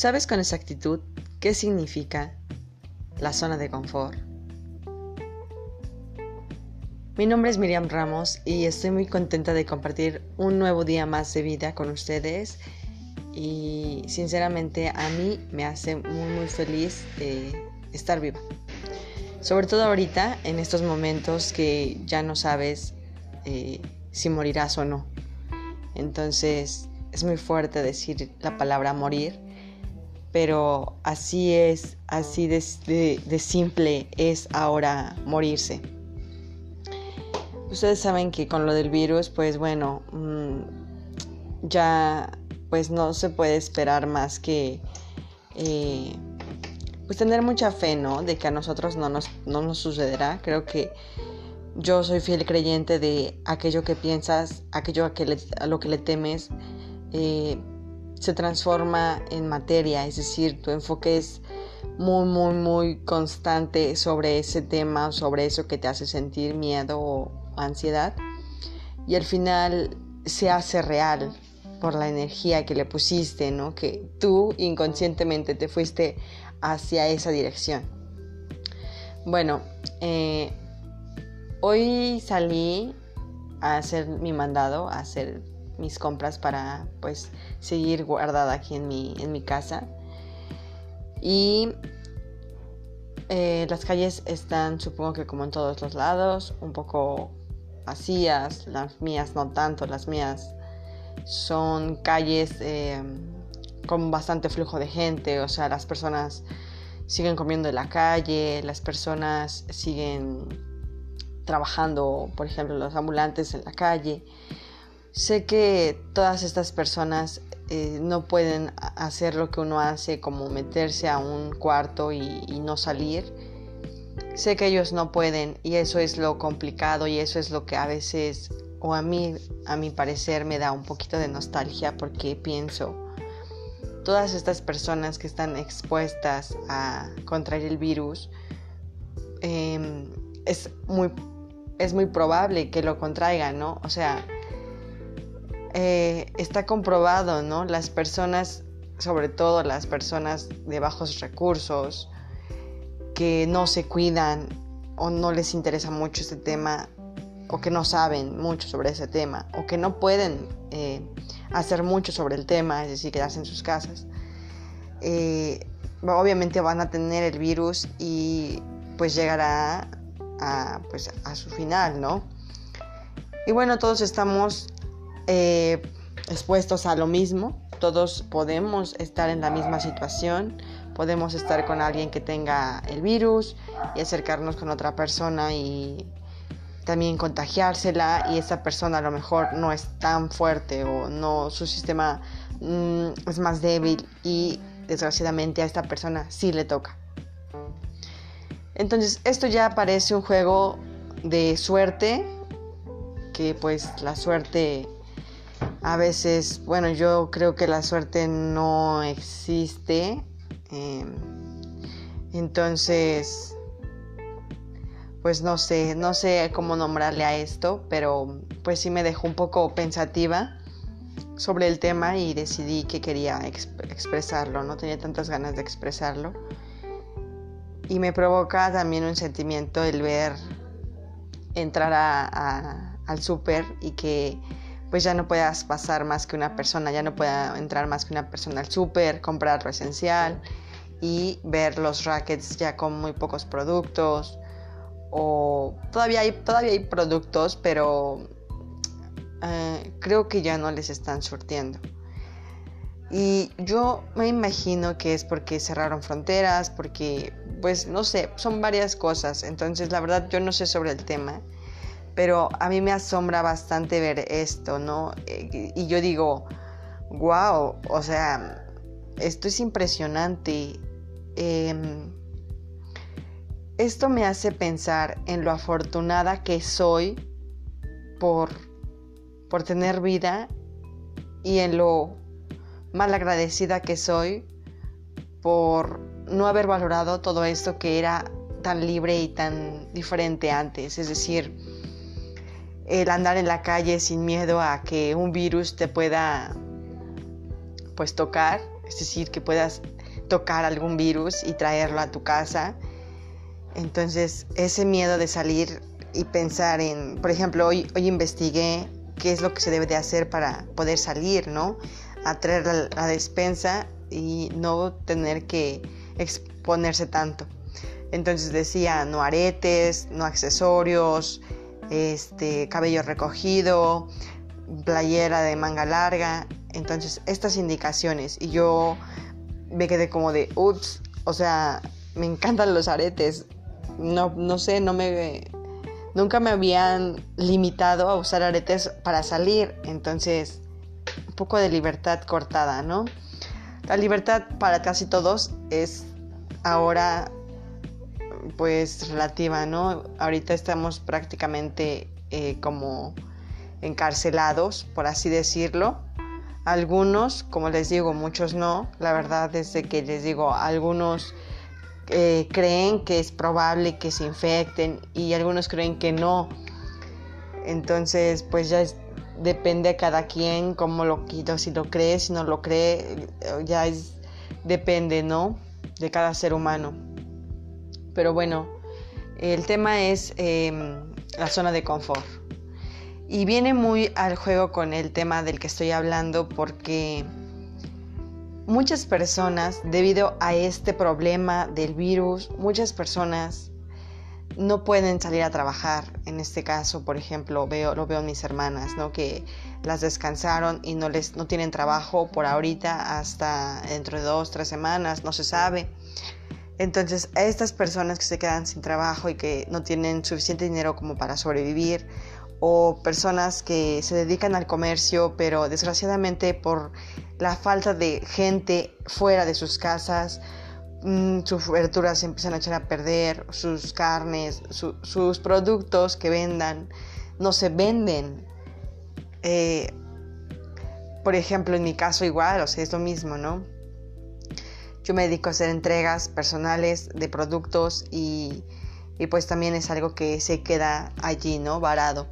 ¿Sabes con exactitud qué significa la zona de confort? Mi nombre es Miriam Ramos y estoy muy contenta de compartir un nuevo día más de vida con ustedes y sinceramente a mí me hace muy muy feliz estar viva. Sobre todo ahorita, en estos momentos que ya no sabes eh, si morirás o no. Entonces es muy fuerte decir la palabra morir pero así es, así de, simple es ahora morirse. Ustedes saben que con lo del virus, pues bueno, mm, ya pues no se puede esperar más que eh, pues tener mucha fe, ¿no? De que a nosotros no nos, no nos sucederá. Creo que yo soy fiel creyente de aquello que piensas, aquello a, que lo que le temes. Eh, se transforma en materia, es decir, tu enfoque es muy, muy, muy constante sobre ese tema, sobre eso que te hace sentir miedo o ansiedad. Y al final se hace real por la energía que le pusiste, ¿no? Que tú inconscientemente te fuiste hacia esa dirección. Bueno, eh, hoy salí a hacer mi mandado, a hacer mis compras para pues seguir guardada aquí en mi, en mi casa. Y eh, las calles están, supongo que como en todos los lados, un poco vacías, las mías no tanto, las mías son calles eh, con bastante flujo de gente, o sea, las personas siguen comiendo en la calle, las personas siguen trabajando, por ejemplo, los ambulantes en la calle. Sé que todas estas personas eh, no pueden hacer lo que uno hace, como meterse a un cuarto y, no salir. Sé que ellos no pueden y eso es lo complicado y eso es lo que a veces, o a mí, a mi parecer, me da un poquito de nostalgia porque pienso, todas estas personas que están expuestas a contraer el virus, em, es, muy, es muy probable que lo contraigan, ¿no? O sea, eh, está comprobado, ¿no? Las personas, sobre todo las personas de bajos recursos, que no se cuidan o no les interesa mucho este tema, o que no saben mucho sobre ese tema, o que no pueden eh, hacer mucho sobre el tema, es decir, quedarse en sus casas, eh, obviamente van a tener el virus y pues llegará a, pues, a su final, ¿no? Y bueno, todos estamos eh, expuestos a lo mismo. Todos podemos estar en la misma situación. Podemos estar con alguien que tenga el virus y acercarnos con otra persona y también contagiársela y esa persona a lo mejor no es tan fuerte o no su sistema mm, es más débil y desgraciadamente a esta persona sí le toca. Entonces esto ya parece un juego de suerte que pues la suerte a veces, bueno, yo creo que la suerte no existe. Em, entonces, pues no sé, no sé cómo nombrarle a esto, pero pues sí me dejó un poco pensativa sobre el tema y decidí que quería expresarlo, no tenía tantas ganas de expresarlo. Y me provoca también un sentimiento el ver entrar al súper y que pues ya no puedas pasar más que una persona, ya no pueda entrar más que una persona al súper, comprar lo esencial y ver los rackets ya con muy pocos productos o todavía hay, todavía hay productos, pero eh, creo que ya no les están surtiendo. Y yo me imagino que es porque cerraron fronteras, porque, pues no sé, son varias cosas. Entonces, la verdad, yo no sé sobre el tema pero a mí me asombra bastante ver esto, ¿no? Eh, y yo digo, wow, o sea, esto es impresionante. Em, esto me hace pensar en lo afortunada que soy por, por tener vida y en lo mal agradecida que soy por no haber valorado todo esto que era tan libre y tan diferente antes. Es decir, el andar en la calle sin miedo a que un virus te pueda pues tocar es decir, que puedas tocar algún virus y traerlo a tu casa. Entonces, ese miedo de salir y pensar en, por ejemplo, hoy, hoy investigué qué es lo que se debe de hacer para poder salir, ¿no? A traer la, la despensa y no tener que exponerse tanto. Entonces decía no aretes, no accesorios, este cabello recogido, playera de manga larga. Entonces estas indicaciones y yo me quedé como de, ups, o sea, me encantan los aretes. No, no sé, no me nunca me habían limitado a usar aretes para salir, entonces un poco de libertad cortada, ¿no? La libertad para casi todos es ahora pues relativa, ¿no? Ahorita estamos prácticamente eh, como encarcelados, por así decirlo. Algunos, como les digo, muchos no. La verdad es que les digo, algunos eh, creen que es probable que se infecten y algunos creen que no. Entonces, pues ya depende de cada quien cómo lo quito, si lo cree, si no lo cree, ya es, depende, ¿no? De cada ser humano. Pero bueno, el tema es em, la zona de confort. Y viene muy al juego con el tema del que estoy hablando porque muchas personas, debido a este problema del virus, muchas personas no pueden salir a trabajar. En este caso, por ejemplo, veo, lo veo en mis hermanas, ¿no? Que las descansaron y no les no tienen trabajo por ahorita hasta dentro de dos, tres semanas, no se sabe. Entonces, a estas personas que se quedan sin trabajo y que no tienen suficiente dinero como para sobrevivir, o personas que se dedican al comercio, pero desgraciadamente por la falta de gente fuera de sus casas, mm, sus verduras se empiezan a echar a perder, sus carnes, sus productos que vendan no se venden. Eh, por ejemplo, en mi caso igual, o sea, es lo mismo, ¿no? Yo me dedico a hacer entregas personales de productos y, pues también es algo que se queda allí, ¿no? Varado.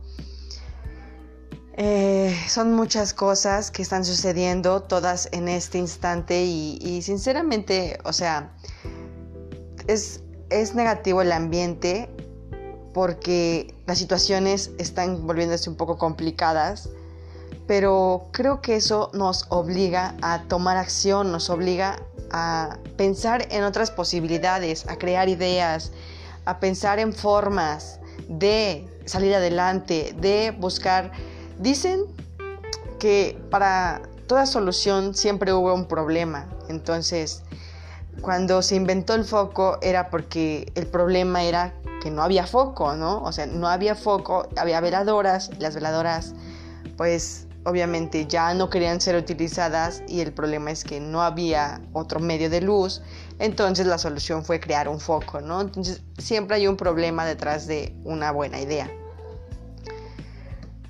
Eh, son muchas cosas que están sucediendo todas en este instante y, sinceramente, o sea, es, es negativo el ambiente porque las situaciones están volviéndose un poco complicadas, pero creo que eso nos obliga a tomar acción, nos obliga a pensar en otras posibilidades, a crear ideas, a pensar en formas de salir adelante, de buscar... Dicen que para toda solución siempre hubo un problema, entonces cuando se inventó el foco era porque el problema era que no había foco, ¿no? O sea, no había foco, había veladoras, las veladoras pues obviamente ya no querían ser utilizadas y el problema es que no había otro medio de luz, entonces la solución fue crear un foco, ¿no? Entonces siempre hay un problema detrás de una buena idea.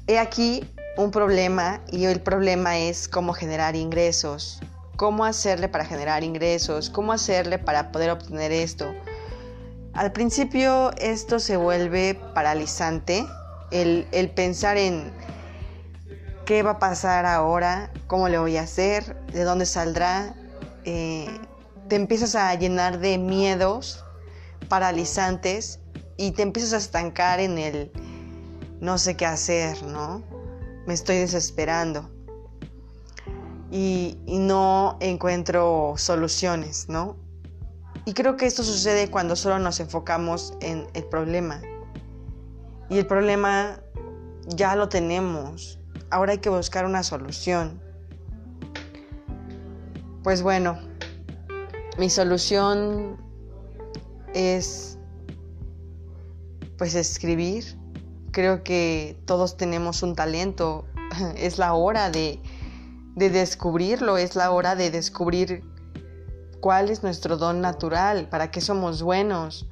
He aquí un problema y el problema es cómo generar ingresos, cómo hacerle para generar ingresos, cómo hacerle para poder obtener esto. Al principio esto se vuelve paralizante, el, el pensar en qué va a pasar ahora, cómo le voy a hacer, de dónde saldrá. Eh, te empiezas a llenar de miedos paralizantes y te empiezas a estancar en el no sé qué hacer, ¿no? Me estoy desesperando. Y, y, no encuentro soluciones, ¿no? Y creo que esto sucede cuando solo nos enfocamos en el problema. Y el problema ya lo tenemos, ahora hay que buscar una solución. Pues bueno, mi solución es pues escribir. Creo que todos tenemos un talento. Es la hora de, de descubrirlo, es la hora de descubrir cuál es nuestro don natural, para qué somos buenos,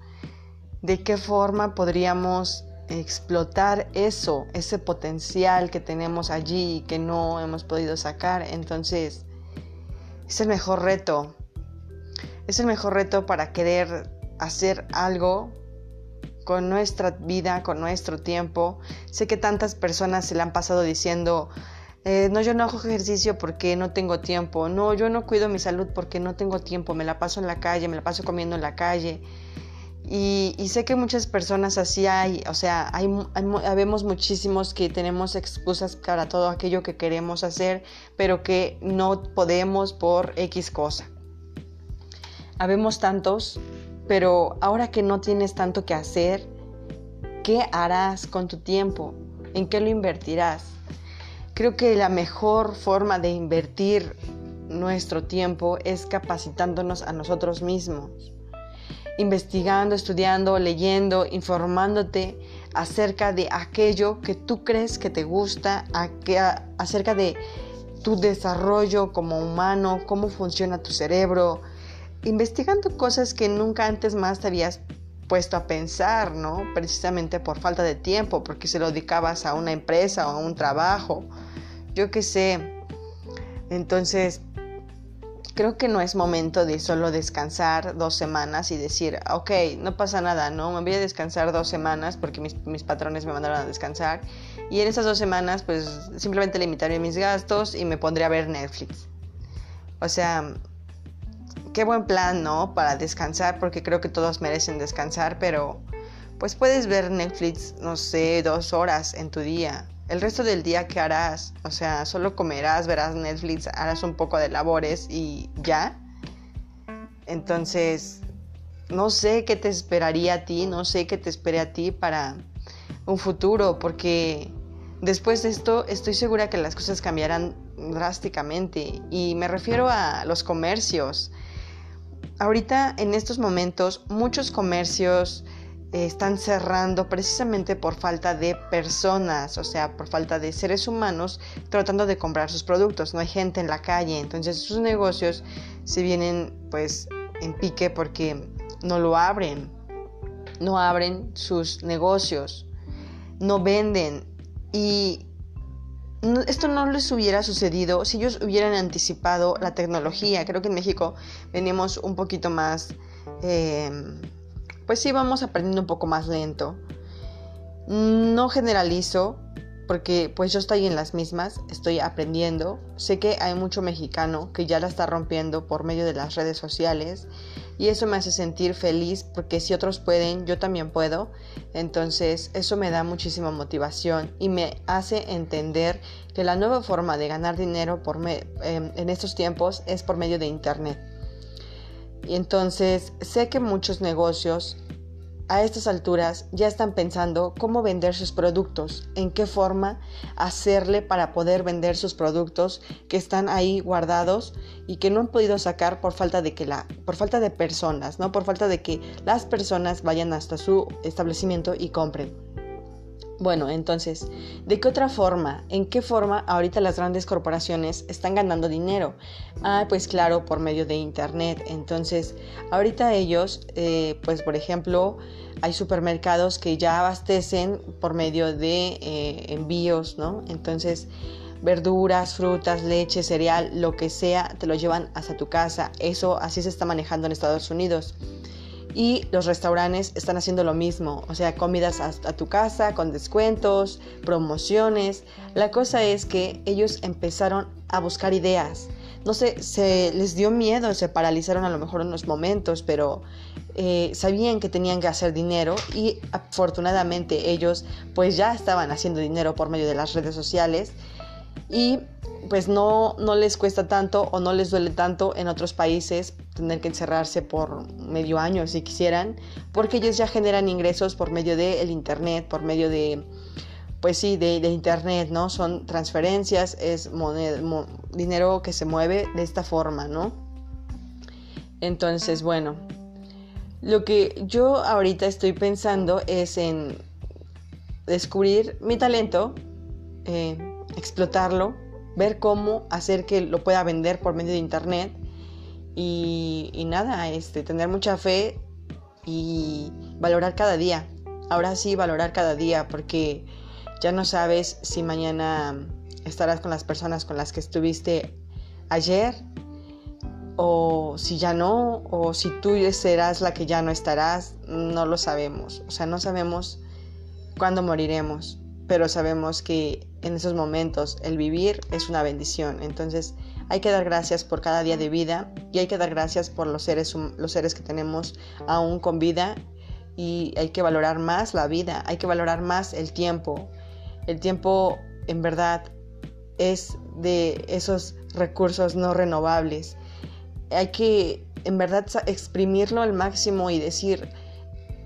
de qué forma podríamos explotar eso, ese potencial que tenemos allí y que no hemos podido sacar. Entonces, es el mejor reto. Es el mejor reto para querer hacer algo con nuestra vida, con nuestro tiempo. Sé que tantas personas se le han pasado diciendo, Eh, no, yo no hago ejercicio porque no tengo tiempo. No, yo no cuido mi salud porque no tengo tiempo. Me la paso en la calle, me la paso comiendo en la calle. Y, sé que muchas personas así hay, o sea, hay, muchísimos que tenemos excusas para todo aquello que queremos hacer, pero que no podemos por X cosa. Habemos tantos, pero ahora que no tienes tanto que hacer, ¿qué harás con tu tiempo? ¿En qué lo invertirás? Creo que la mejor forma de invertir nuestro tiempo es capacitándonos a nosotros mismos, investigando, estudiando, leyendo, informándote acerca de aquello que tú crees que te gusta, acerca de tu desarrollo como humano, cómo funciona tu cerebro, investigando cosas que nunca antes más te habías puesto a pensar, ¿no? Precisamente por falta de tiempo, porque se lo dedicabas a una empresa o a un trabajo yo qué sé. Entonces, creo que no es momento de solo descansar dos semanas y decir, ok, no pasa nada, ¿no? Me voy a descansar dos semanas porque mis, patrones me mandaron a descansar. Y en esas dos semanas, pues simplemente limitaré mis gastos y me pondré a ver Netflix. O sea, qué buen plan, ¿no? Para descansar, porque creo que todos merecen descansar, pero pues puedes ver Netflix, no sé, dos horas en tu día el resto del día, ¿qué harás? O sea, solo comerás, verás Netflix, harás un poco de labores y ya. Entonces, no sé qué te esperaría a ti, no sé qué te espere a ti para un futuro, porque después de esto estoy segura que las cosas cambiarán drásticamente. Y me refiero a los comercios. Ahorita, en estos momentos, muchos comercios están cerrando precisamente por falta de personas, o sea, por falta de seres humanos tratando de comprar sus productos. No hay gente en la calle, entonces sus negocios se vienen pues en pique porque no lo abren, no abren sus negocios, no venden y esto no les hubiera sucedido si ellos hubieran anticipado la tecnología. Creo que en México venimos un poquito más... Eh, pues sí vamos aprendiendo un poco más lento. No generalizo, porque pues yo estoy en las mismas, estoy aprendiendo. Sé que hay mucho mexicano que ya la está rompiendo por medio de las redes sociales y eso me hace sentir feliz porque si otros pueden, yo también puedo. Entonces eso me da muchísima motivación y me hace entender que la nueva forma de ganar dinero por em, en estos tiempos es por medio de Internet. Y entonces sé que muchos negocios a estas alturas ya están pensando cómo vender sus productos, en qué forma hacerle para poder vender sus productos que están ahí guardados y que no han podido sacar por falta de que la por falta de personas, ¿no? Por falta de que las personas vayan hasta su establecimiento y compren. Bueno, entonces, ¿de qué otra forma? ¿En qué forma ahorita las grandes corporaciones están ganando dinero? Ah, pues claro, por medio de Internet. Entonces, ahorita ellos, eh, pues por ejemplo, hay supermercados que ya abastecen por medio de eh, envíos, ¿no? Entonces, verduras, frutas, leche, cereal, lo que sea, te lo llevan hasta tu casa. Eso así se está manejando en Estados Unidos. Y los restaurantes están haciendo lo mismo, o sea, comidas a, tu casa con descuentos, promociones. La cosa es que ellos empezaron a buscar ideas. No sé, se les dio miedo, se paralizaron a lo mejor unos momentos, pero eh, sabían que tenían que hacer dinero y afortunadamente ellos pues ya estaban haciendo dinero por medio de las redes sociales y pues no, no les cuesta tanto o no les duele tanto en otros países tener que encerrarse por medio año si quisieran, porque ellos ya generan ingresos por medio del internet, por medio de, pues sí, de, internet, ¿no? Son transferencias, es dinero que se mueve de esta forma, ¿no? Entonces, bueno, lo que yo ahorita estoy pensando es en descubrir mi talento, eh, explotarlo, ver cómo hacer que lo pueda vender por medio de internet y, nada, este, tener mucha fe y valorar cada día. Ahora sí, valorar cada día porque ya no sabes si mañana estarás con las personas con las que estuviste ayer o si ya no, o si tú serás la que ya no estarás, no lo sabemos. O sea, no sabemos cuándo moriremos. pero sabemos que en esos momentos el vivir es una bendición. Entonces hay que dar gracias por cada día de vida y hay que dar gracias por los seres, los seres que tenemos aún con vida y hay que valorar más la vida, hay que valorar más el tiempo. El tiempo en verdad es de esos recursos no renovables. Hay que en verdad exprimirlo al máximo y decir,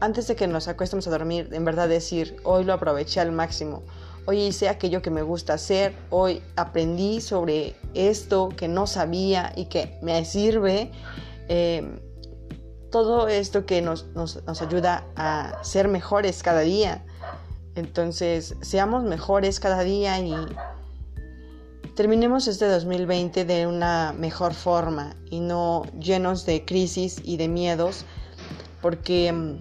antes de que nos acuestemos a dormir, en verdad decir, hoy lo aproveché al máximo, hoy hice aquello que me gusta hacer, hoy aprendí sobre esto que no sabía y que me sirve. Em, todo esto que nos, nos, nos ayuda a ser mejores cada día. Entonces, seamos mejores cada día y terminemos este 2020 de una mejor forma y no llenos de crisis y de miedos, porque em,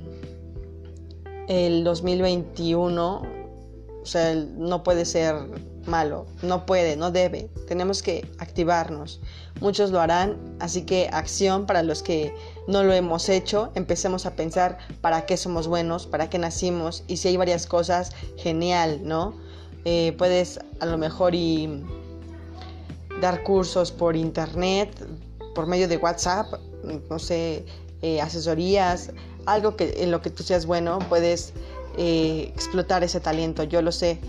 el 2021, o sea, no puede ser malo, no puede, no debe, tenemos que activarnos. Muchos lo harán, así que acción para los que no lo hemos hecho, empecemos a pensar para qué somos buenos, para qué nacimos y si hay varias cosas, genial, ¿no? Eh, puedes a lo mejor y dar cursos por internet, por medio de WhatsApp, no sé, eh, asesorías, algo que en lo que tú seas bueno, puedes eh, explotar ese talento, yo lo sé.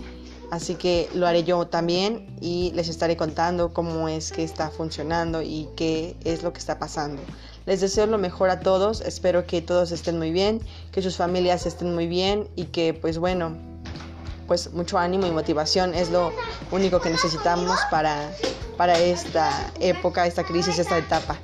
Así que lo haré yo también y les estaré contando cómo es que está funcionando y qué es lo que está pasando. Les deseo lo mejor a todos, espero que todos estén muy bien, que sus familias estén muy bien y que pues bueno, pues mucho ánimo y motivación es lo único que necesitamos para, para esta época, esta crisis, esta etapa.